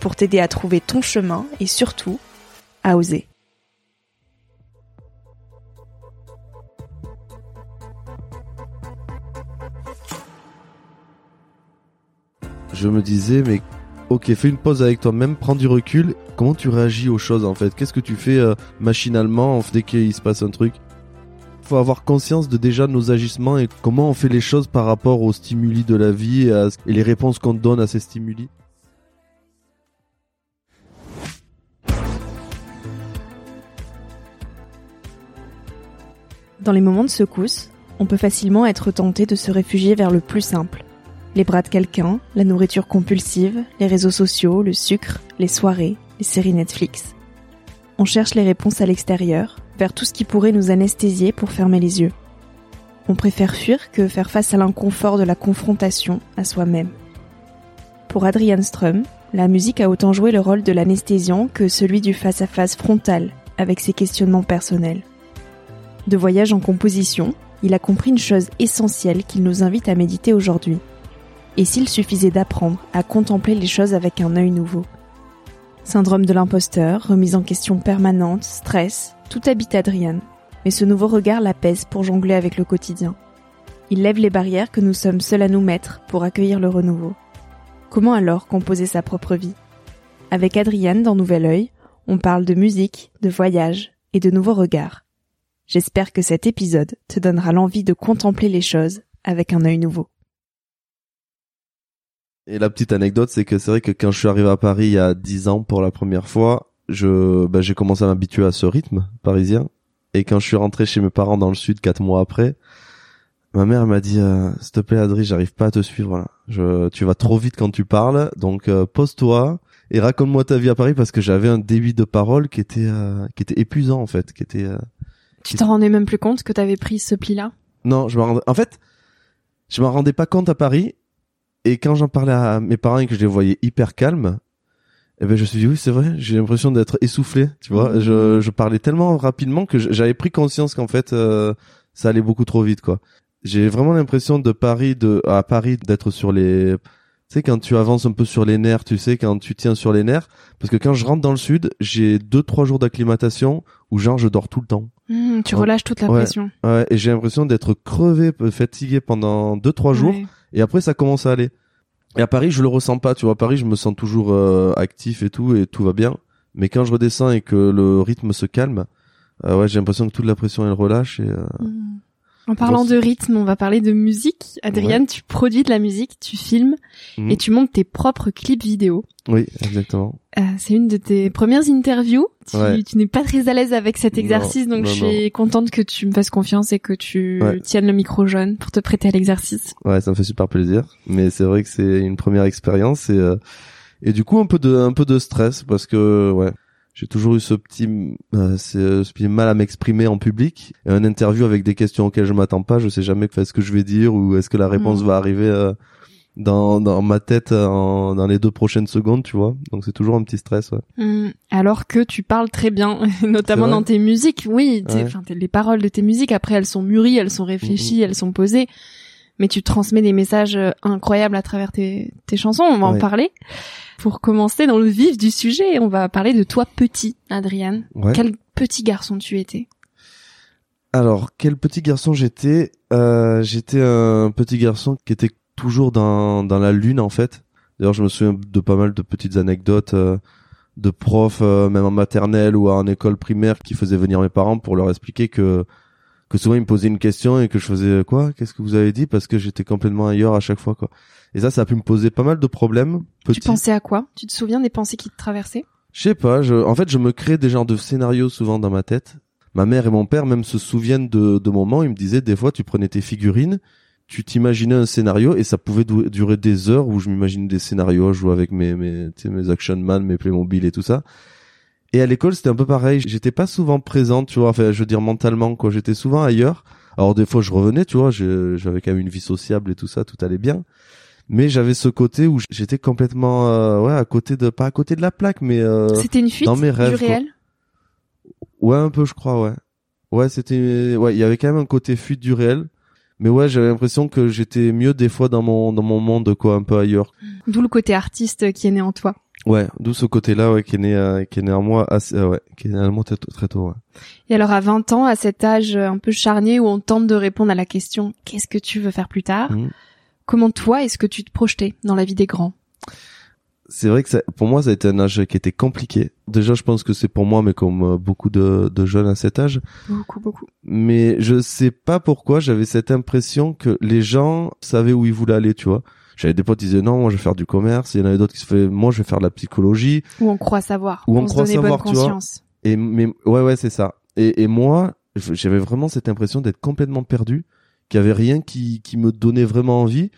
pour t'aider à trouver ton chemin et surtout à oser. Je me disais, mais ok, fais une pause avec toi-même, prends du recul. Comment tu réagis aux choses en fait? Qu'est-ce que tu fais euh, machinalement dès qu'il se passe un truc? Faut avoir conscience de déjà nos agissements et comment on fait les choses par rapport aux stimuli de la vie et les réponses qu'on donne à ces stimuli. Dans les moments de secousse, on peut facilement être tenté de se réfugier vers le plus simple. Les bras de quelqu'un, la nourriture compulsive, les réseaux sociaux, le sucre, les soirées, les séries Netflix. On cherche les réponses à l'extérieur, vers tout ce qui pourrait nous anesthésier pour fermer les yeux. On préfère fuir que faire face à l'inconfort de la confrontation à soi-même. Pour Adrian Strum, la musique a autant joué le rôle de l'anesthésiant que celui du face-à-face frontal avec ses questionnements personnels. De voyage en composition, il a compris une chose essentielle qu'il nous invite à méditer aujourd'hui. Et s'il suffisait d'apprendre à contempler les choses avec un œil nouveau Syndrome de l'imposteur, remise en question permanente, stress, tout habite Adrian. Mais ce nouveau regard l'apaise pour jongler avec le quotidien. Il lève les barrières que nous sommes seuls à nous mettre pour accueillir le renouveau. Comment alors composer sa propre vie? Avec Adrian dans Nouvel Oeil, on parle de musique, de voyage et de nouveaux regards. J'espère que cet épisode te donnera l'envie de contempler les choses avec un œil nouveau. Et la petite anecdote, c'est que c'est vrai que quand je suis arrivé à Paris il y a dix ans pour la première fois, je, bah, j'ai commencé à m'habituer à ce rythme parisien. Et quand je suis rentré chez mes parents dans le sud quatre mois après, ma mère m'a dit, euh, s'il te plaît Adri, j'arrive pas à te suivre là. Je, tu vas trop vite quand tu parles, donc euh, pose-toi et raconte-moi ta vie à Paris parce que j'avais un débit de parole qui était, euh, qui était épuisant en fait, qui était. Tu t'en rendais même plus compte que t'avais pris ce pli-là? Non, je me rendais. En fait, je m'en rendais pas compte à Paris et quand j'en parlais à mes parents et que je les voyais hyper calmes, eh ben je me suis dit oui c'est vrai, j'ai l'impression d'être essoufflé, tu vois. Mmh. Je, je parlais tellement rapidement que j'avais pris conscience qu'en fait euh, ça allait beaucoup trop vite quoi. J'ai vraiment l'impression de Paris de à Paris d'être sur les tu sais quand tu avances un peu sur les nerfs, tu sais quand tu tiens sur les nerfs parce que quand je rentre dans le sud, j'ai deux trois jours d'acclimatation où genre je dors tout le temps. Mmh, tu relâches toute la Ouais. pression. Ouais, et j'ai l'impression d'être crevé, fatigué pendant deux trois jours Ouais. et après ça commence à aller. Et à Paris, je le ressens pas, tu vois, à Paris, je me sens toujours euh, actif et tout et tout va bien, mais quand je redescends et que le rythme se calme, euh, ouais, j'ai l'impression que toute la pression elle relâche et euh, Mmh. En parlant de rythme, on va parler de musique. Adrienne, tu produis de la musique, tu filmes Mhm. et tu montes tes propres clips vidéo. Oui, exactement. Euh, c'est une de tes premières interviews. Tu, Ouais. tu n'es pas très à l'aise avec cet Non, exercice, donc non, je suis contente que tu me fasses confiance et que tu Ouais. tiennes le micro jaune pour te prêter à l'exercice. Ouais, ça me fait super plaisir. Mais c'est vrai que c'est une première expérience et euh, et du coup un peu de un peu de stress parce que ouais, j'ai toujours eu ce petit euh, ce petit mal à m'exprimer en public. Et un interview avec des questions auxquelles je m'attends pas, je sais jamais ce que je vais dire ou est-ce que la réponse Mhm. va arriver euh, dans dans ma tête euh, en- dans les deux prochaines secondes, tu vois. Donc c'est toujours un petit stress. Ouais. Hum, alors que tu parles très bien, notamment dans tes musiques. Oui, Ouais. les paroles de tes musiques, après, elles sont mûries, elles sont réfléchies, elles sont posées. Mais tu transmets des messages euh, incroyables à travers tes, tes chansons. On va en parler. Pour commencer dans le vif du sujet, on va parler de toi petit, Adrienne. Ouais. Quel petit garçon tu étais? Alors, quel petit garçon j'étais? Euh, J'étais un petit garçon qui était toujours dans, dans la lune, en fait. D'ailleurs, je me souviens de pas mal de petites anecdotes euh, de profs, euh, même en maternelle ou en école primaire, qui faisaient venir mes parents pour leur expliquer que que souvent ils me posaient une question et que je faisais quoi? Qu'est-ce que vous avez dit? Parce que j'étais complètement ailleurs à chaque fois, quoi. Et ça, ça a pu me poser pas mal de problèmes. Tu pensais à quoi? Tu te souviens des pensées qui te traversaient? Je sais pas, je, en fait, je me crée des genres de scénarios souvent dans ma tête. Ma mère et mon père même se souviennent de, de moments, ils me disaient des fois tu prenais tes figurines, tu t'imaginais un scénario et ça pouvait durer des heures où je m'imaginais des scénarios, je jouais avec mes mes mes action man, mes Playmobil et tout ça. Et à l'école, c'était un peu pareil, j'étais pas souvent présente, tu vois, enfin je veux dire mentalement quoi, j'étais souvent ailleurs. Alors des fois je revenais, tu vois, j'avais quand même une vie sociable et tout ça, tout allait bien. Mais j'avais ce côté où j'étais complètement euh, ouais, à côté de pas à côté de la plaque mais euh, C'était une fuite dans mes rêves, du quoi. réel? Ouais, un peu, je crois, ouais. Ouais, c'était, ouais, il y avait quand même un côté fuite du réel. Mais ouais, j'avais l'impression que j'étais mieux des fois dans mon, dans mon monde, quoi, un peu ailleurs. D'où le côté artiste qui est né en toi. Ouais, d'où ce côté-là, ouais, qui est né, euh, qui est né en moi assez, euh, ouais, qui est né en moi très, tôt- très tôt, ouais. Et alors à 20 ans, à cet âge un peu charnier où on tente de répondre à la question qu'est-ce que tu veux faire plus tard Mhm. Comment toi est-ce que tu te projetais dans la vie des grands? C'est vrai que ça, pour moi, ça a été un âge qui était compliqué. Déjà, je pense que c'est pour moi, mais comme euh, beaucoup de, de jeunes à cet âge. Beaucoup, beaucoup. mais je sais pas pourquoi j'avais cette impression que les gens savaient où ils voulaient aller, tu vois. J'avais des potes qui disaient non, moi je vais faire du commerce, il y en avait d'autres qui se faisaient moi je vais faire de la psychologie Où on croit savoir. Où on se croit donnait savoir, bonne tu vois. conscience. et mais ouais ouais, c'est ça. Et et moi, j'avais vraiment cette impression d'être complètement perdu, qu'il y avait rien qui qui me donnait vraiment envie.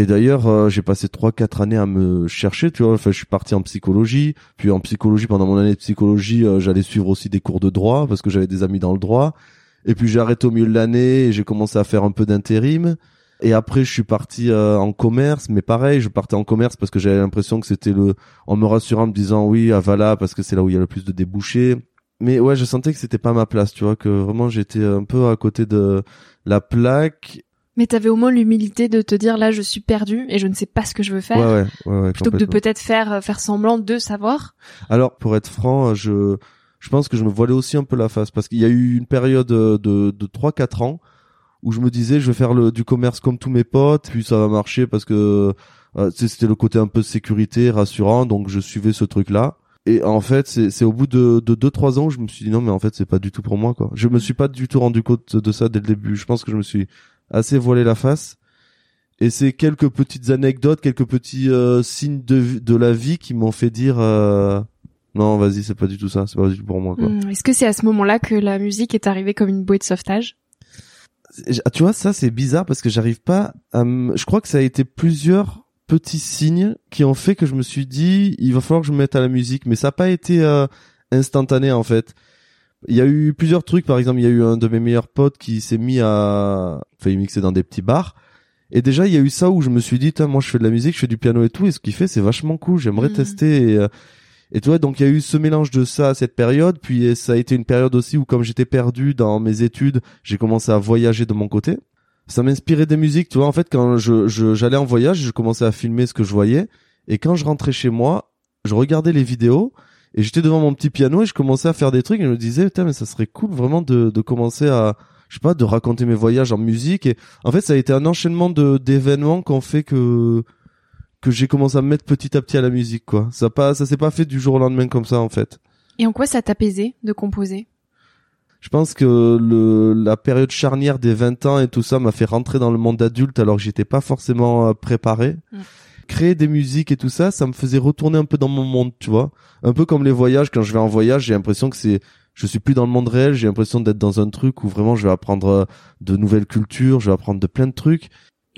Et d'ailleurs, euh, j'ai passé trois quatre années à me chercher, tu vois. Enfin, je suis parti en psychologie, puis en psychologie pendant mon année de psychologie, euh, j'allais suivre aussi des cours de droit parce que j'avais des amis dans le droit. Et puis j'ai arrêté au milieu de l'année et j'ai commencé à faire un peu d'intérim. Et après, je suis parti euh, en commerce, mais pareil, je partais en commerce parce que j'avais l'impression que c'était le, en me rassurant, en me disant oui, à Vala parce que c'est là où il y a le plus de débouchés. Mais ouais, je sentais que c'était pas ma place, tu vois, que vraiment j'étais un peu à côté de la plaque. Mais t'avais au moins l'humilité de te dire là je suis perdu et je ne sais pas ce que je veux faire. Ouais, ouais, ouais, Plutôt que de peut-être faire euh, faire semblant de savoir. Alors, pour être franc, je, je pense que je me voilais aussi un peu la face parce qu'il y a eu une période euh, de, de 3-4 ans où je me disais, je vais faire le, du commerce comme tous mes potes, puis ça va marcher parce que euh, c'était le côté un peu sécurité, rassurant, donc je suivais ce truc-là. Et en fait, c'est au bout de, de 2-3 ans où je me suis dit non, mais en fait, c'est pas du tout pour moi, quoi. Je me suis pas du tout rendu compte de ça dès le début. Je pense que je me suis assez voilé la face. Et c'est quelques petites anecdotes, quelques petits euh, signes de, de la vie qui m'ont fait dire euh, non, vas-y, c'est pas du tout ça, c'est pas du tout pour moi, quoi. Hmm, Est-ce que c'est à ce moment-là que la musique est arrivée comme une bouée de sauvetage? Tu vois, ça c'est bizarre parce que j'arrive pas à me... Je crois que ça a été plusieurs petits signes qui ont fait que je me suis dit, il va falloir que je me mette à la musique, mais ça n'a pas été euh, instantané en fait. Il y a eu plusieurs trucs, par exemple, il y a eu un de mes meilleurs potes qui s'est mis à... Enfin, il mixait dans des petits bars. Et déjà, il y a eu ça où je me suis dit, moi je fais de la musique, je fais du piano et tout, et ce qu'il fait, c'est vachement cool, j'aimerais Mhm. tester. Et, euh, et tu vois, donc il y a eu ce mélange de ça à cette période, puis ça a été une période aussi où comme j'étais perdu dans mes études, j'ai commencé à voyager de mon côté. Ça m'inspirait des musiques, tu vois, en fait, quand je, j'allais en voyage, je commençais à filmer ce que je voyais, et quand je rentrais chez moi, je regardais les vidéos, et j'étais devant mon petit piano, et je commençais à faire des trucs, et je me disais, putain, mais ça serait cool vraiment de, de commencer à, je sais pas, de raconter mes voyages en musique, et en fait, ça a été un enchaînement de, d'événements qui ont fait que, que j'ai commencé à me mettre petit à petit à la musique, quoi. Ça pas, ça s'est pas fait du jour au lendemain comme ça, en fait. Et en quoi ça t'apaisait de composer? Je pense que le la période charnière des 20 ans et tout ça m'a fait rentrer dans le monde adulte alors que j'étais pas forcément euh, préparé. Mm. Créer des musiques et tout ça, ça me faisait retourner un peu dans mon monde, tu vois. Un peu comme les voyages, quand je vais en voyage, j'ai l'impression que c'est je suis plus dans le monde réel, j'ai l'impression d'être dans un truc où vraiment je vais apprendre euh, de nouvelles cultures, je vais apprendre de plein de trucs.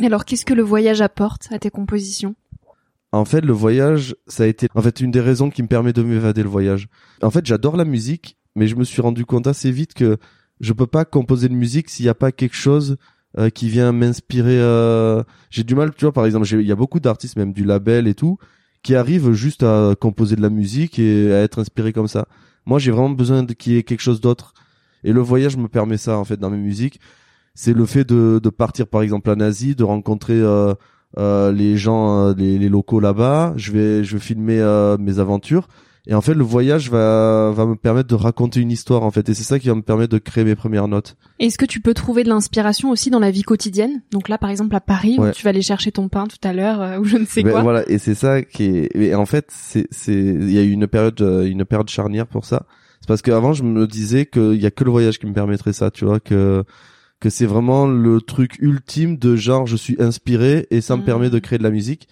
Alors, qu'est-ce que le voyage apporte à tes compositions? En fait, le voyage, ça a été en fait une des raisons qui me permet de m'évader le voyage. En fait, j'adore la musique, mais je me suis rendu compte assez vite que je peux pas composer de musique s'il n'y a pas quelque chose euh, qui vient m'inspirer. euh, J'ai du mal, tu vois, par exemple, il y a beaucoup d'artistes, même du label et tout, qui arrivent juste à composer de la musique et à être inspirés comme ça. Moi, j'ai vraiment besoin qu'il y ait quelque chose d'autre. Et le voyage me permet ça, en fait, dans mes musiques. C'est le fait de, de partir, par exemple, en Asie, de rencontrer euh, euh, les gens, euh, les, les locaux là-bas. Je vais, je vais filmer euh, mes aventures. Et en fait, le voyage va, va me permettre de raconter une histoire, en fait. Et c'est ça qui va me permettre de créer mes premières notes. Est-ce que tu peux trouver de l'inspiration aussi dans la vie quotidienne? Donc là, par exemple, à Paris, où tu vas aller chercher ton pain tout à l'heure, euh, ou je ne sais Ben, quoi. Voilà, et c'est ça qui est. Et en fait, c'est, c'est, il y a eu une période, euh, une période charnière pour ça. C'est parce qu'avant, je me disais qu'il y a que le voyage qui me permettrait ça, tu vois, que que c'est vraiment le truc ultime de genre, je suis inspiré et ça me permet de créer de la musique.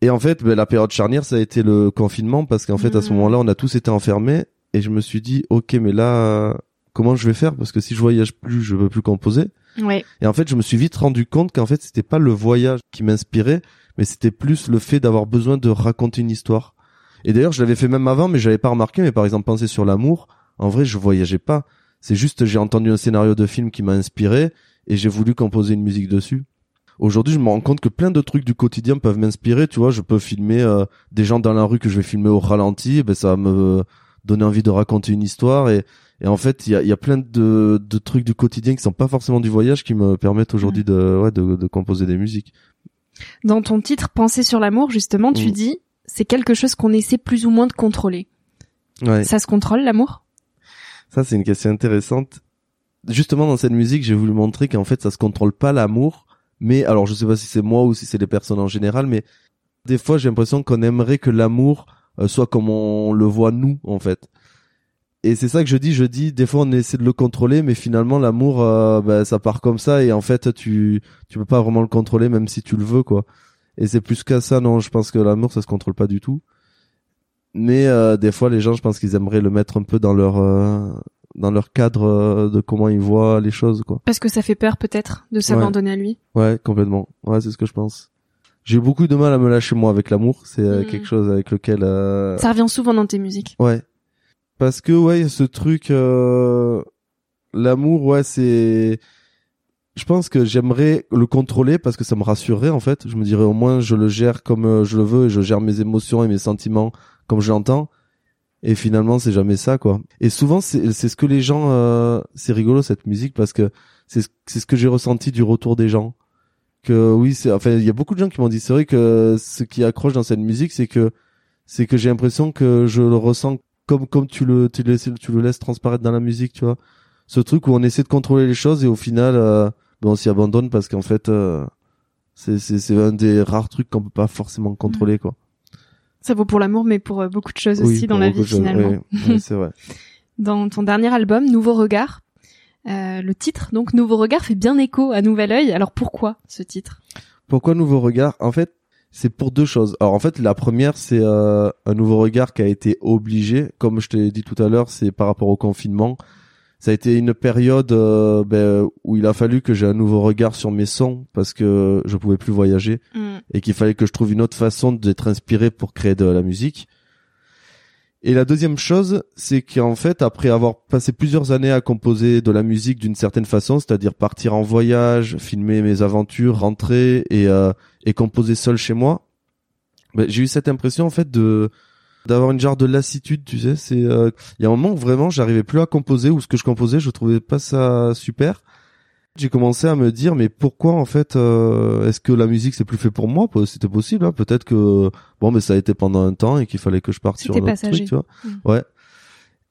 Et en fait, ben, la période charnière, ça a été le confinement parce qu'en fait, à ce Mhm. moment-là, on a tous été enfermés et je me suis dit, ok, mais là, comment je vais faire? Parce que si je voyage plus, je veux plus composer. Ouais. Et en fait, je me suis vite rendu compte qu'en fait, c'était pas le voyage qui m'inspirait, mais c'était plus le fait d'avoir besoin de raconter une histoire. Et d'ailleurs, je l'avais fait même avant, mais j'avais pas remarqué. Mais par exemple, penser sur l'amour, en vrai, je voyageais pas. C'est juste, j'ai entendu un scénario de film qui m'a inspiré et j'ai voulu composer une musique dessus. Aujourd'hui, je me rends compte que plein de trucs du quotidien peuvent m'inspirer. Tu vois, je peux filmer euh, des gens dans la rue que je vais filmer au ralenti. et Ben, ça va me donner envie de raconter une histoire. Et, et en fait, il y a, y a plein de, de trucs du quotidien qui sont pas forcément du voyage qui me permettent aujourd'hui de, ouais, de, de composer des musiques. Dans ton titre Penser sur l'amour, justement, tu Mm. dis c'est quelque chose qu'on essaie plus ou moins de contrôler. Ouais. Ça se contrôle l'amour? Ça, c'est une question intéressante. Justement, dans cette musique, j'ai voulu montrer qu'en fait, ça se contrôle pas l'amour. Mais, alors, je sais pas si c'est moi ou si c'est les personnes en général, mais des fois, j'ai l'impression qu'on aimerait que l'amour euh, soit comme on le voit nous, en fait. Et c'est ça que je dis, je dis, des fois, on essaie de le contrôler, mais finalement, l'amour, euh, bah, ça part comme ça, et en fait, tu, tu peux pas vraiment le contrôler, même si tu le veux, quoi. Et c'est plus qu'à ça, non, je pense que l'amour, ça se contrôle pas du tout. Mais euh, des fois, les gens, je pense qu'ils aimeraient le mettre un peu dans leur euh, dans leur cadre euh, de comment ils voient les choses, quoi. Parce que ça fait peur peut-être de s'abandonner à lui. Ouais, complètement. Ouais, c'est ce que je pense. J'ai eu beaucoup de mal à me lâcher moi avec l'amour. C'est euh, Mhm. quelque chose avec lequel. euh, Ça revient souvent dans tes musiques. Ouais. Parce que ouais, ce truc, euh, l'amour, ouais, c'est. Je pense que j'aimerais le contrôler parce que ça me rassurerait en fait. Je me dirais au moins je le gère comme je le veux et je gère mes émotions et mes sentiments comme je l'entends. Et finalement, c'est jamais ça quoi. Et souvent, c'est c'est ce que les gens, euh, c'est rigolo cette musique parce que c'est ce- que j'ai ressenti du retour des gens. Que oui, c'est enfin il y a beaucoup de gens qui m'ont dit c'est vrai que ce qui accroche dans cette musique, c'est que c'est que j'ai l'impression que je le ressens comme comme tu le tu le, laisses- tu le laisses transparaître dans la musique, tu vois. Ce truc où on essaie de contrôler les choses et au final euh, ben, on s'y abandonne parce qu'en fait euh, c'est c'est c'est un des rares trucs qu'on peut pas forcément contrôler quoi. Ça vaut pour l'amour, mais pour euh, beaucoup de choses Oui, aussi dans la vie finalement. c'est vrai. Dans ton dernier album, Nouveau Regard, euh, le titre, donc Nouveau Regard, fait bien écho à Nouvel Oeil. Alors pourquoi ce titre? Pourquoi nouveau regard? En fait, c'est pour deux choses. Alors en fait, la première, c'est euh, un nouveau regard qui a été obligé. Comme je t'ai dit tout à l'heure, c'est par rapport au confinement. Ça a été une période euh, ben, où il a fallu que j'ai un nouveau regard sur mes sons parce que je pouvais plus voyager et qu'il fallait que je trouve une autre façon d'être inspiré pour créer de la musique. Et la deuxième chose, c'est qu'en fait, après avoir passé plusieurs années à composer de la musique d'une certaine façon, c'est-à-dire partir en voyage, filmer mes aventures, rentrer et, euh, et composer seul chez moi, ben, j'ai eu cette impression en fait de d'avoir une genre de lassitude, tu sais. C'est euh, il y a un moment où vraiment j'arrivais plus à composer ou ce que je composais, je trouvais pas ça super. J'ai commencé à me dire mais pourquoi en fait euh, est-ce que la musique c'est plus fait pour moi? C'était possible, hein. peut-être que bon mais ça a été pendant un temps et qu'il fallait que je parte sur un autre truc, tu vois. Mm. Ouais.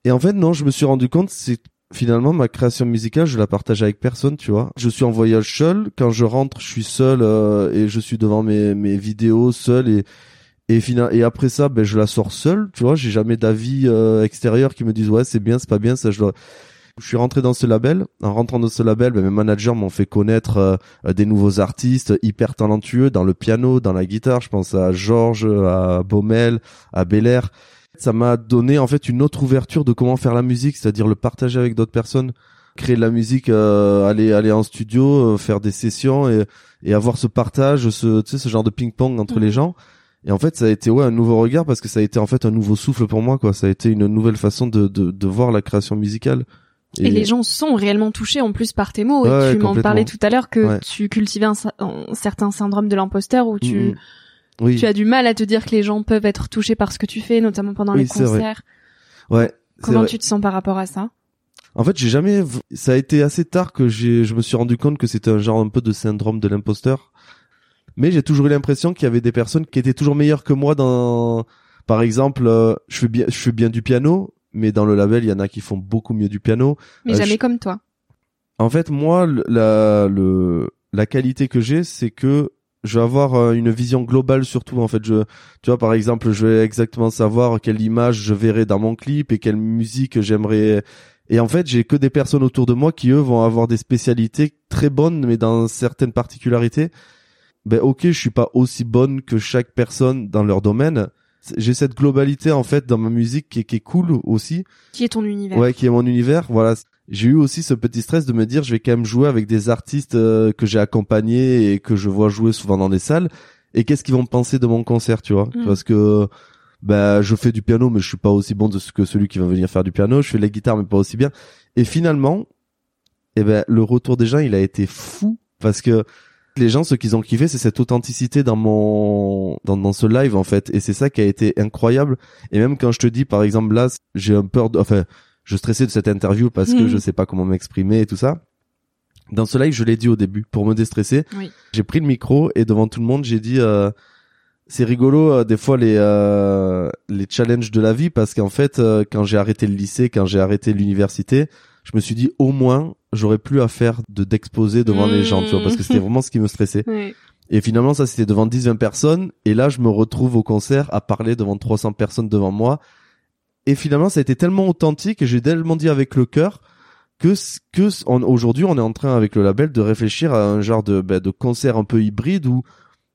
Et en fait non, je me suis rendu compte c'est finalement ma création musicale je la partage avec personne, tu vois. Je suis en voyage seul, quand je rentre je suis seul euh, et je suis devant mes mes vidéos seul et et final et après ça ben je la sors seul, tu vois. J'ai jamais d'avis euh, extérieur qui me disent ouais c'est bien c'est pas bien ça je dois je suis rentré dans ce label. En rentrant dans ce label, ben, mes managers m'ont fait connaître euh, des nouveaux artistes hyper talentueux dans le piano, dans la guitare. Je pense à Georges, à Baumel, à Belair. Ça m'a donné en fait une autre ouverture de comment faire la musique, c'est-à-dire le partager avec d'autres personnes, créer de la musique, euh, aller aller en studio, euh, faire des sessions et, et avoir ce partage, ce tu sais ce genre de ping-pong entre les Mhm. gens. Et en fait, ça a été ouais un nouveau regard parce que ça a été en fait un nouveau souffle pour moi quoi. Ça a été une nouvelle façon de de, de voir la création musicale. Et, les gens sont réellement touchés en plus par tes mots. Ouais, tu m'en parlais tout à l'heure que Ouais. tu cultivais un, un certain syndrome de l'imposteur où tu, Mhm. oui tu as du mal à te dire que les gens peuvent être touchés par ce que tu fais, notamment pendant Oui, les vrai. concerts. ouais. Comment vrai. tu te sens par rapport à ça? En fait, j'ai jamais. Ça a été assez tard que j'ai. Je me suis rendu compte que c'était un genre un peu de syndrome de l'imposteur. Mais j'ai toujours eu l'impression qu'il y avait des personnes qui étaient toujours meilleures que moi dans. Par exemple, euh, je fais bien, je fais bien du piano, mais dans le label, il y en a qui font beaucoup mieux du piano. Mais Euh, jamais je- comme toi. En fait, moi, la le la qualité que j'ai, c'est que je vais avoir euh, une vision globale sur tout. En fait, je, tu vois, par exemple, je vais exactement savoir quelle image je verrai dans mon clip et quelle musique j'aimerais. Et en fait, j'ai que des personnes autour de moi qui eux vont avoir des spécialités très bonnes, mais dans certaines particularités. Ben ok, je suis pas aussi bonne que chaque personne dans leur domaine. J'ai cette globalité en fait dans ma musique qui est, qui est cool aussi. Qui est ton univers Ouais, qui est mon univers. Voilà. J'ai eu aussi ce petit stress de me dire, je vais quand même jouer avec des artistes euh, que j'ai accompagnés et que je vois jouer souvent dans des salles. Et qu'est-ce qu'ils vont penser de mon concert, tu vois? Mm. Parce que bah je fais du piano, mais je suis pas aussi bon de ce que celui qui va venir faire du piano. Je fais la guitare, mais pas aussi bien. Et finalement, eh ben le retour des gens, il a été fou parce que les gens, ce qu'ils ont kiffé, c'est cette authenticité dans mon dans, dans ce live en fait. Et c'est ça qui a été incroyable. Et même quand je te dis, par exemple, là, j'ai un peur de, enfin, je stressais de cette interview parce que Mhm. je sais pas comment m'exprimer et tout ça. Dans ce live, je l'ai dit au début pour me déstresser. Oui. J'ai pris le micro et devant tout le monde, j'ai dit euh, c'est rigolo euh, des fois les euh, les challenges de la vie parce qu'en fait euh, quand j'ai arrêté le lycée, quand j'ai arrêté l'université, je me suis dit au moins j'aurais plus à faire de d'exposer devant les gens, tu vois, parce que c'était vraiment ce qui me stressait. Ouais. Et finalement, ça, c'était devant 10-20 personnes. Et là, je me retrouve au concert à parler devant 300 personnes devant moi. Et finalement, ça a été tellement authentique et j'ai tellement dit avec le cœur que, que aujourd'hui, on est en train, avec le label, de réfléchir à un genre de, bah, de concert un peu hybride où,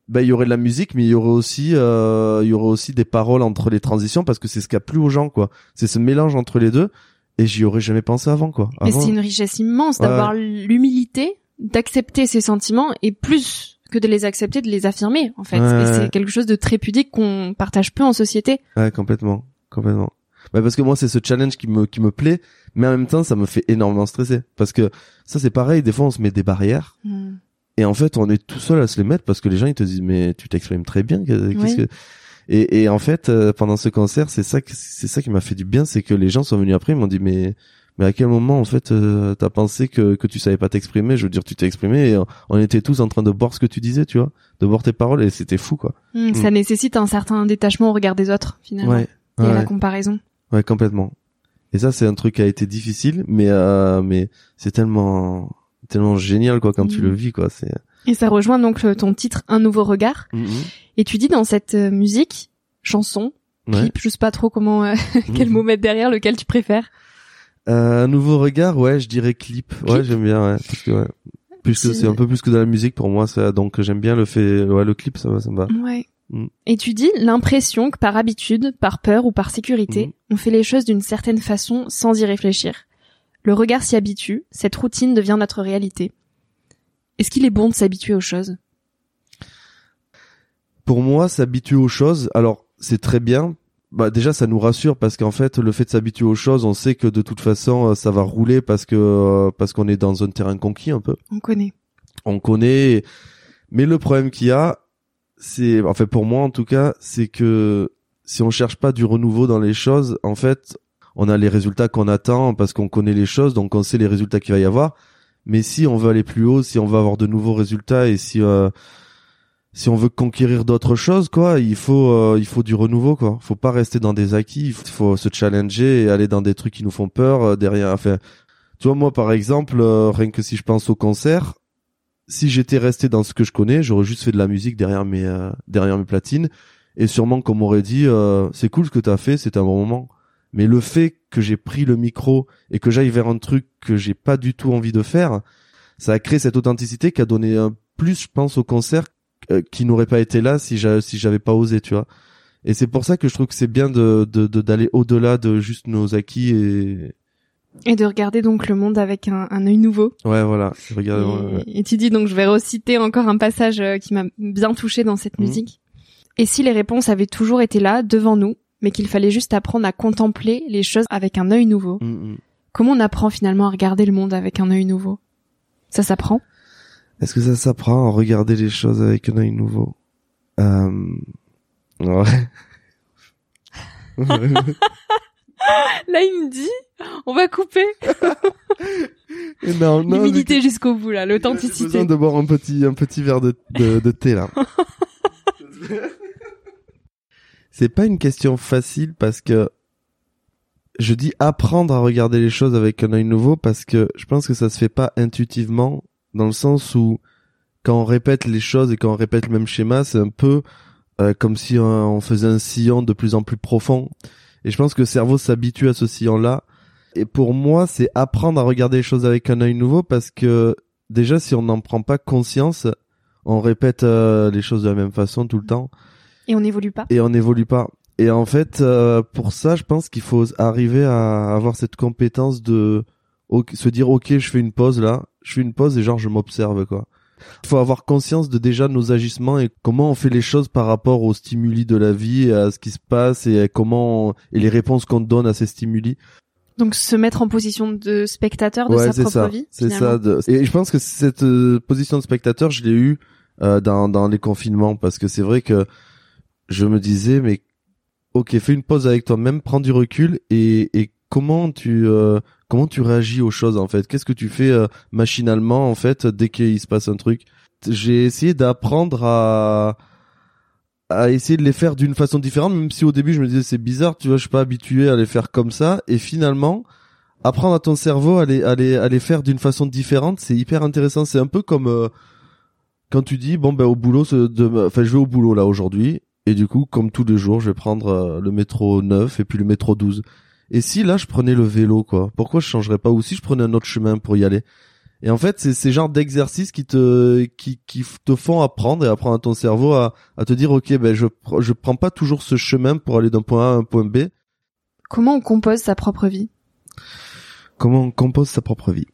bah, il y aurait de la musique, mais il y aurait aussi, euh, il y aurait aussi des paroles entre les transitions parce que c'est ce qui a plu aux gens, quoi. C'est ce mélange entre les deux. Et j'y aurais jamais pensé avant, quoi. Mais c'est une richesse immense Ouais. d'avoir l'humilité d'accepter ses sentiments et plus que de les accepter, de les affirmer en fait. Ouais. Et c'est quelque chose de très pudique qu'on partage peu en société. Ouais, complètement, complètement. Bah parce que moi c'est ce challenge qui me qui me plaît, mais en même temps ça me fait énormément stresser parce que ça c'est pareil. Des fois on se met des barrières et en fait on est tout seul à se les mettre parce que les gens ils te disent mais tu t'exprimes très bien. que- Qu'est-ce Oui. que et, et en fait euh, pendant ce concert c'est ça c'est ça qui m'a fait du bien, c'est que les gens sont venus après ils m'ont dit mais mais à quel moment en fait euh, t'as pensé que que tu savais pas t'exprimer? Je veux dire tu t'es exprimé et on, on était tous en train de boire ce que tu disais, tu vois, de boire tes paroles et c'était fou quoi. Hmm, Ça nécessite un certain détachement au regard des autres finalement Ouais. et ouais. la comparaison. Ouais, complètement. Et ça, c'est un truc qui a été difficile, mais euh, mais c'est tellement tellement génial quoi quand tu le vis quoi. C'est. Et ça rejoint donc le- ton titre Un nouveau regard. Et tu dis dans cette euh, musique, chanson, Ouais. clip, je sais pas trop comment, euh, quel Mhm. mot mettre derrière, lequel tu préfères? Euh, un nouveau regard, ouais, je dirais clip. Ouais, j'aime bien, ouais, parce que ouais. Plus que C'est- un peu plus que de la musique pour moi, ça. Donc j'aime bien le fait, ouais, le clip, ça va, ça me va. Ouais. Mm. Et tu dis l'impression que par habitude, par peur ou par sécurité, Mhm. on fait les choses d'une certaine façon sans y réfléchir. Le regard s'y habitue, cette routine devient notre réalité. Est-ce qu'il est bon de s'habituer aux choses? Pour moi, s'habituer aux choses, alors c'est très bien. Bah déjà, ça nous rassure parce qu'en fait, le fait de s'habituer aux choses, on sait que de toute façon, euh, ça va rouler parce que euh, parce qu'on est dans un terrain conquis un peu. On connaît. on connaît. Mais le problème qu'il y a, c'est, enfin pour moi en tout cas, c'est que si on cherche pas du renouveau dans les choses, en fait, on a les résultats qu'on attend parce qu'on connaît les choses, donc on sait les résultats qu'il va y avoir. Mais si on veut aller plus haut, si on veut avoir de nouveaux résultats et si euh, si on veut conquérir d'autres choses, quoi, il faut euh, il faut du renouveau, quoi. Faut pas rester dans des acquis, il faut, se challenger et aller dans des trucs qui nous font peur euh, derrière. Enfin, tu vois moi par exemple, euh, rien que si je pense au concert, si j'étais resté dans ce que je connais, j'aurais juste fait de la musique derrière mes euh, derrière mes platines et sûrement qu'on m'aurait dit c'est cool ce que t'as fait, c'était un bon moment. Mais le fait que j'ai pris le micro et que j'aille vers un truc que j'ai pas du tout envie de faire, ça a créé cette authenticité qui a donné un plus, je pense, au concert euh, qui n'aurait pas été là si j'avais si j'avais pas osé, tu vois. Et c'est pour ça que je trouve que c'est bien de d'aller au-delà de juste nos acquis et et de regarder donc le monde avec un, un œil nouveau. Ouais, voilà. Regarde, et, tu dis donc, je vais reciter encore un passage euh, qui m'a bien touché dans cette mhm. musique. Et si les réponses avaient toujours été là, devant nous, mais qu'il fallait juste apprendre à contempler les choses avec un œil nouveau. Mhm. Comment on apprend finalement à regarder le monde avec un œil nouveau? Ça s'apprend? Est-ce que ça s'apprend à regarder les choses avec un œil nouveau? Euh... Ouais. Là, il me dit, on va couper. non, non. L'humilité jusqu'au bout, là, l'authenticité. J'ai besoin de boire un petit, un petit verre de, de, thé, là. C'est pas une question facile parce que je dis apprendre à regarder les choses avec un œil nouveau parce que je pense que ça se fait pas intuitivement dans le sens où quand on répète les choses et quand on répète le même schéma, c'est un peu euh, comme si on faisait un sillon de plus en plus profond. Et je pense que le cerveau s'habitue à ce sillon-là. Et pour moi, c'est apprendre à regarder les choses avec un œil nouveau parce que déjà, si on n'en prend pas conscience, on répète euh, les choses de la même façon tout le temps. Et on n'évolue pas. Et on n'évolue pas. Et en fait, euh, pour ça, je pense qu'il faut arriver à avoir cette compétence de se dire, ok, je fais une pause là, je fais une pause et genre je m'observe quoi. Il faut avoir conscience de déjà nos agissements et comment on fait les choses par rapport aux stimuli de la vie, à ce qui se passe et comment et les réponses qu'on donne à ces stimuli. Donc se mettre en position de spectateur de sa propre ça, vie. C'est ça. Et je pense que cette euh, position de spectateur, je l'ai eu euh, dans dans les confinements parce que c'est vrai que je me disais mais ok fais une pause avec toi-même, prends du recul et et comment tu euh, comment tu réagis aux choses en fait? Qu'est-ce que tu fais euh, machinalement en fait dès qu'il se passe un truc? J'ai essayé d'apprendre à à essayer de les faire d'une façon différente, même si au début je me disais c'est bizarre, tu vois, je suis pas habitué à les faire comme ça, et finalement apprendre à ton cerveau à les à les, à les faire d'une façon différente, c'est hyper intéressant. C'est un peu comme euh, quand tu dis bon ben au boulot, enfin je vais au boulot là aujourd'hui, et du coup comme tous les jours je vais prendre euh, le métro 9 et puis le métro 12 et si là je prenais le vélo, quoi, pourquoi je changerais pas? Ou si je prenais un autre chemin pour y aller? Et en fait, c'est ces genres d'exercices qui te qui, qui te font apprendre et apprendre à ton cerveau à, à te dire ok, ben je je prends pas toujours ce chemin pour aller d'un point A à un point B. Comment on compose sa propre vie? Comment on compose sa propre vie?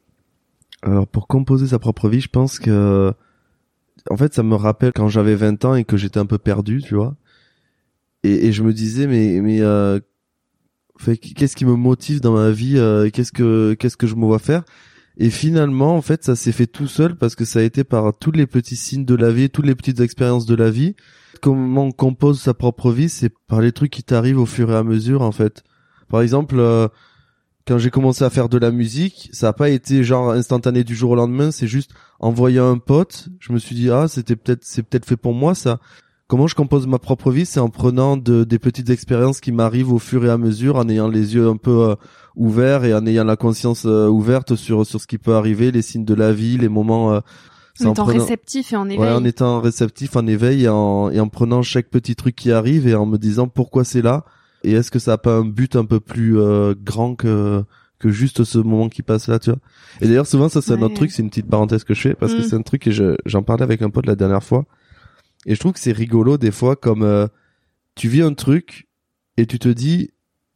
Alors pour composer sa propre vie, je pense que en fait, ça me rappelle quand j'avais 20 ans et que j'étais un peu perdu, tu vois. Et, et je me disais mais mais euh, qu'est-ce qui me motive dans ma vie euh, qu'est-ce que qu'est-ce que je me vois faire? Et finalement en fait ça s'est fait tout seul parce que ça a été par tous les petits signes de la vie toutes les petites expériences de la vie. Comment on compose sa propre vie c'est par les trucs qui t'arrivent au fur et à mesure en fait. Par exemple euh, quand j'ai commencé à faire de la musique ça a pas été genre instantané du jour au lendemain c'est juste en voyant un pote je me suis dit ah c'était peut-être c'est peut-être fait pour moi ça Comment je compose ma propre vie, c'est en prenant de, des petites expériences qui m'arrivent au fur et à mesure, en ayant les yeux un peu euh, ouverts et en ayant la conscience euh, ouverte sur sur ce qui peut arriver, les signes de la vie, les moments. Euh, en étant réceptif et en éveil. Ouais, en étant réceptif, en éveil et en, et en prenant chaque petit truc qui arrive et en me disant pourquoi c'est là et est-ce que ça a pas un but un peu plus grand que que juste ce moment qui passe là, tu vois. Et d'ailleurs souvent ça c'est un autre truc, c'est une petite parenthèse que je fais parce que mm. c'est un truc que j'en parlais avec un pote la dernière fois et je trouve que c'est rigolo des fois comme euh, tu vis un truc et tu te dis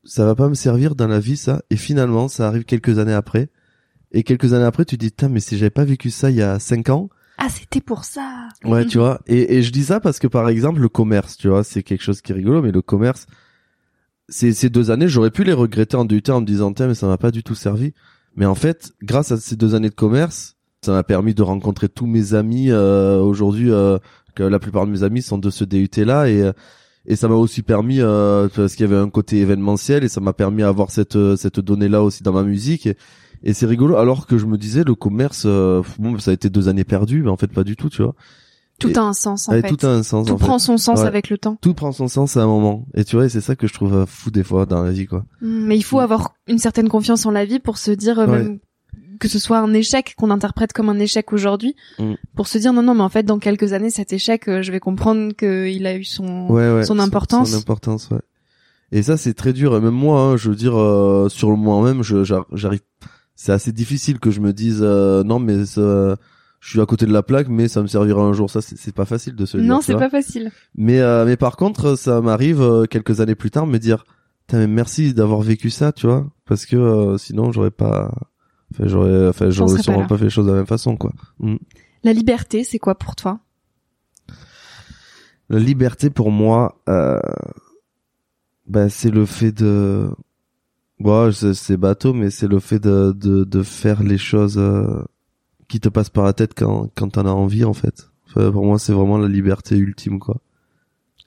ça va pas me servir dans la vie ça. Et finalement ça arrive quelques années après. Et quelques années après tu te dis putain mais si j'avais pas vécu ça il y a cinq ans. Ah c'était pour ça. Ouais tu vois. Et, et je dis ça parce que par exemple le commerce tu vois c'est quelque chose qui est rigolo mais le commerce ces, ces deux années j'aurais pu les regretter en du temps en me disant tiens mais ça m'a pas du tout servi. Mais en fait grâce à ces deux années de commerce ça m'a permis de rencontrer tous mes amis euh, aujourd'hui euh, que la plupart de mes amis sont de ce DUT là et et ça m'a aussi permis euh, parce qu'il y avait un côté événementiel et ça m'a permis d'avoir cette cette donnée là aussi dans ma musique et, et c'est rigolo. Alors que je me disais le commerce euh, bon ça a été deux années perdues mais en fait pas du tout tu vois. Tout a un sens en fait. tout a un sens tout prend son sens avec le temps. Tout prend son sens à un moment. Et tu vois c'est ça que je trouve fou des fois dans la vie quoi. Mais il faut avoir une certaine confiance en la vie pour se dire euh, même que ce soit un échec qu'on interprète comme un échec aujourd'hui, mm. pour se dire non non mais en fait dans quelques années cet échec, euh, je vais comprendre qu'il a eu son son importance. Son importance, ouais. Et ça, c'est très dur. Et même moi, hein, je veux dire, euh, sur le moment même, je, j'ar- j'arrive. C'est assez difficile que je me dise euh, non, mais ça, je suis à côté de la plaque, mais ça me servira un jour. Ça, c'est, pas facile de se dire. Non, c'est pas facile. Mais euh, mais par contre, ça m'arrive quelques années plus tard me dire, Putain, mais merci d'avoir vécu ça, tu vois, parce que sinon j'aurais pas, enfin j'aurais, enfin j'aurais pas sûrement pas, fait les choses de la même façon, quoi. Mm. La liberté, c'est quoi pour toi? La liberté pour moi, euh, ben c'est le fait de, bon, c'est, c'est bateau, mais c'est le fait de de, de faire les choses euh, qui te passent par la tête quand quand t'en as envie, en fait. Enfin, pour moi, c'est vraiment la liberté ultime, quoi.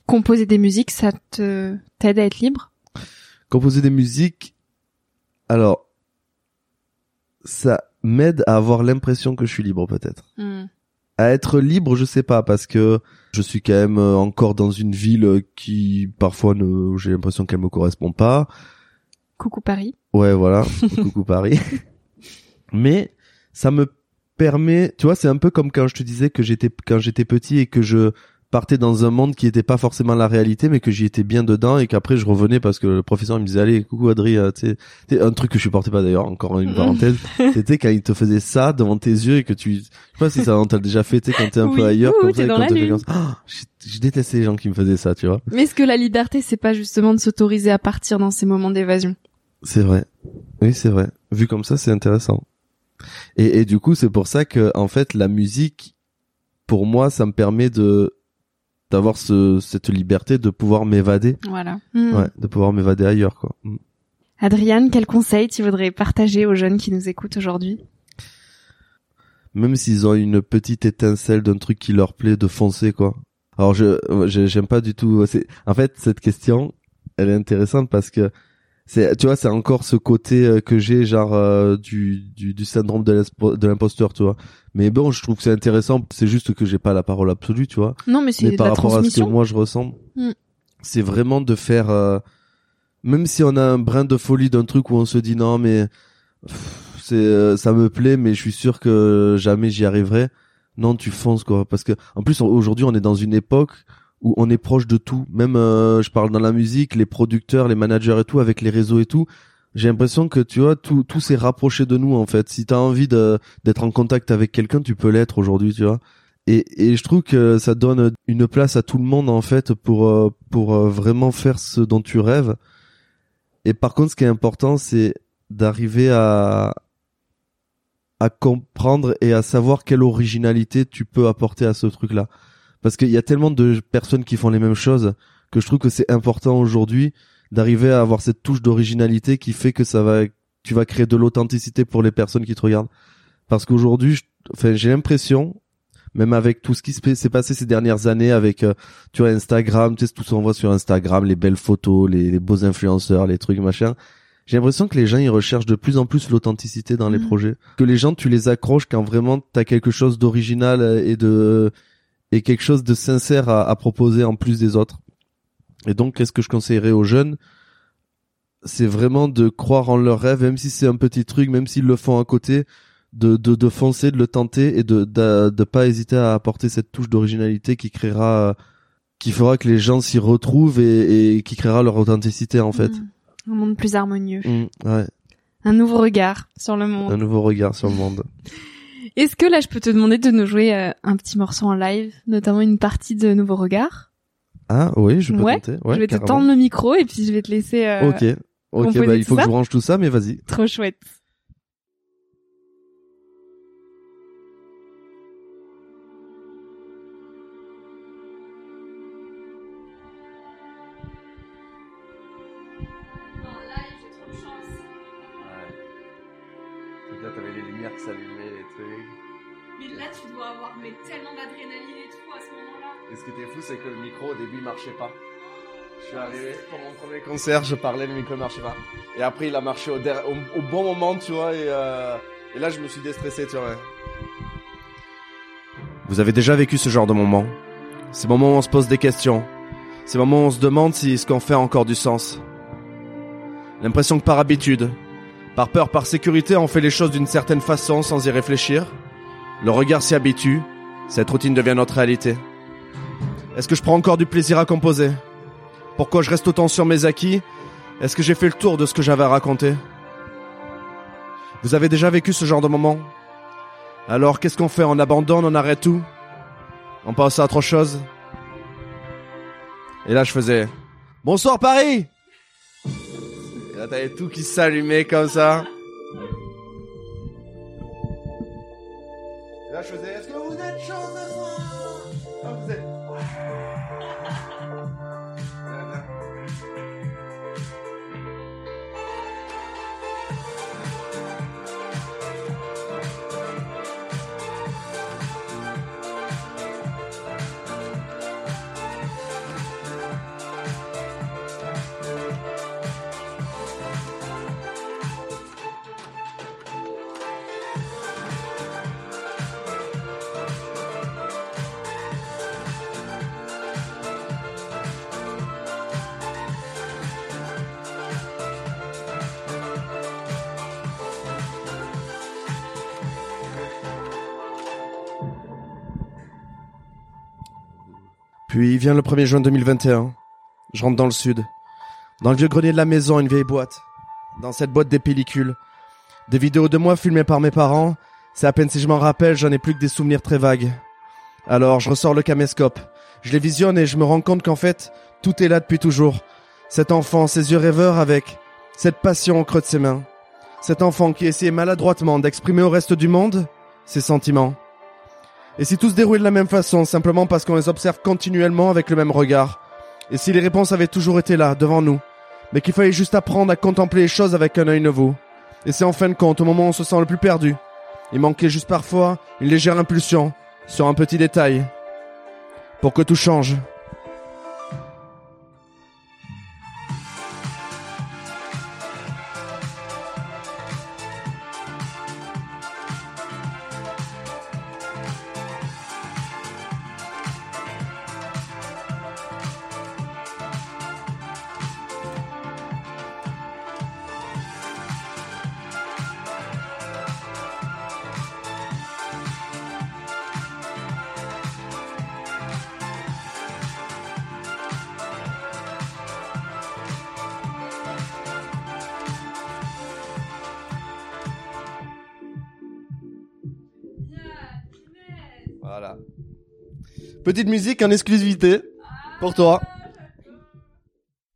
Composer des musiques, ça te t'aide à être libre? Composer des musiques, alors ça m'aide à avoir l'impression que je suis libre peut-être. À être libre, je sais pas parce que je suis quand même euh, encore dans une ville qui parfois ne j'ai l'impression qu'elle me correspond pas. Coucou Paris. Ouais, voilà, coucou Paris. Mais ça me permet, tu vois, c'est un peu comme quand je te disais que j'étais quand j'étais petit et que je partais dans un monde qui était pas forcément la réalité mais que j'y étais bien dedans et qu'après je revenais parce que le professeur il me disait allez coucou Adri euh, tu sais un truc que je supportais pas d'ailleurs encore une parenthèse c'était quand il te faisait ça devant tes yeux et que tu je sais pas si ça on t'a déjà fait tu sais quand t'es un Oui. peu ailleurs Ouh, comme ça et quand te fait lune. comme ça Ah, je, je détestais les gens qui me faisaient ça tu vois Mais est-ce que la liberté, c'est pas justement de s'autoriser à partir dans ces moments d'évasion? C'est vrai. Oui, c'est vrai. Vu comme ça, c'est intéressant. Et, et du coup, c'est pour ça que, en fait, la musique, pour moi, ça me permet de d'avoir ce, cette liberté de pouvoir m'évader, Voilà. ouais, de pouvoir m'évader ailleurs, quoi. Mm. Adriane, quel conseil tu voudrais partager aux jeunes qui nous écoutent aujourd'hui? Même s'ils ont une petite étincelle d'un truc qui leur plaît, de foncer, quoi. Alors, je, je- j'aime pas du tout. C'est, en fait, cette question, elle est intéressante parce que c'est, tu vois, c'est encore ce côté euh, que j'ai, genre euh, du, du du syndrome de l'imposteur, tu vois. Mais bon, je trouve que c'est intéressant. C'est juste que j'ai pas la parole absolue, tu vois. Non, mais c'est par la rapport à ce que moi je ressens, Mm. c'est vraiment de faire, euh, même si on a un brin de folie d'un truc où on se dit non mais c'est, euh, ça me plaît, mais je suis sûr que jamais j'y arriverai. Non, tu fonces quoi, parce que en plus aujourd'hui on est dans une époque où on est proche de tout. Même, euh, je parle dans la musique, les producteurs, les managers et tout, avec les réseaux et tout. J'ai l'impression que tu vois tout tout s'est rapproché de nous en fait. Si t'as envie d'être en contact avec quelqu'un, tu peux l'être aujourd'hui, tu vois. Et, et je trouve que ça donne une place à tout le monde en fait pour euh, pour euh, vraiment faire ce dont tu rêves. Et par contre, ce qui est important, c'est d'arriver à à comprendre et à savoir quelle originalité tu peux apporter à ce truc-là. Parce qu'il y a tellement de personnes qui font les mêmes choses que je trouve que c'est important aujourd'hui d'arriver à avoir cette touche d'originalité qui fait que ça va, tu vas créer de l'authenticité pour les personnes qui te regardent. Parce qu'aujourd'hui, enfin, j'ai l'impression, même avec tout ce qui s'est passé ces dernières années avec, euh, tu vois, Instagram, tu sais, tout ce qu'on voit sur Instagram, les belles photos, les, les beaux influenceurs, les trucs, machin. J'ai l'impression que les gens, ils recherchent de plus en plus l'authenticité dans les Mhm. projets. Que les gens, tu les accroches quand vraiment t'as quelque chose d'original euh, et de, et quelque chose de sincère à, à proposer en plus des autres. Et donc, qu'est-ce que je conseillerais aux jeunes? C'est vraiment de croire en leurs rêves, même si c'est un petit truc, même s'ils le font à côté, de, de, de foncer, de le tenter et de, de de pas hésiter à apporter cette touche d'originalité qui créera, qui fera que les gens s'y retrouvent et, et qui créera leur authenticité en fait. Mm. Un monde plus harmonieux. Mm, ouais, Un nouveau regard sur le monde. un nouveau regard sur le monde. Est-ce que là, je peux te demander de nous jouer euh, un petit morceau en live, notamment une partie de Nouveau Regard? Ah oui, je peux Ouais, tenter. Ouais, Je vais te carrément. tendre le micro et puis je vais te laisser. euh, Ok, ok, bah il faut que je range tout ça, mais vas-y. Trop chouette. C'est que le micro, au début, il marchait pas. Je suis arrivé pour mon premier concert, je parlais, le micro ne marchait pas. Et après, il a marché au, bon moment, tu vois, et, euh, et là, je me suis déstressé, tu vois. Vous avez déjà vécu ce genre de moment? Ces moments où on se pose des questions. Ces moments où on se demande si ce qu'on fait a encore du sens. L'impression que par habitude, par peur, par sécurité, on fait les choses d'une certaine façon sans y réfléchir. Le regard s'y habitue, cette routine devient notre réalité. Est-ce que je prends encore du plaisir à composer Pourquoi je reste autant sur mes acquis Est-ce que j'ai fait le tour de ce que j'avais à raconter Vous avez déjà vécu ce genre de moment Alors qu'est-ce qu'on fait On abandonne, on arrête tout On passe à autre chose Et là je faisais Bonsoir Paris Et là t'avais tout qui s'allumait comme ça. Et là je faisais Est-ce que vous êtes chaud Puis vient le 1er juin 2021. Je rentre dans le sud. Dans le vieux grenier de la maison, une vieille boîte. Dans cette boîte des pellicules. Des vidéos de moi filmées par mes parents. C'est à peine si je m'en rappelle, j'en ai plus que des souvenirs très vagues. Alors je ressors le caméscope. Je les visionne et je me rends compte qu'en fait, tout est là depuis toujours. Cet enfant, ses yeux rêveurs avec cette passion au creux de ses mains. Cet enfant qui essayait maladroitement d'exprimer au reste du monde ses sentiments. Et si tout se déroule de la même façon, simplement parce qu'on les observe continuellement avec le même regard. Et si les réponses avaient toujours été là, devant nous, mais qu'il fallait juste apprendre à contempler les choses avec un œil nouveau. Et c'est en fin de compte, au moment où on se sent le plus perdu, il manquait juste parfois une légère impulsion sur un petit détail pour que tout change. En exclusivité pour toi.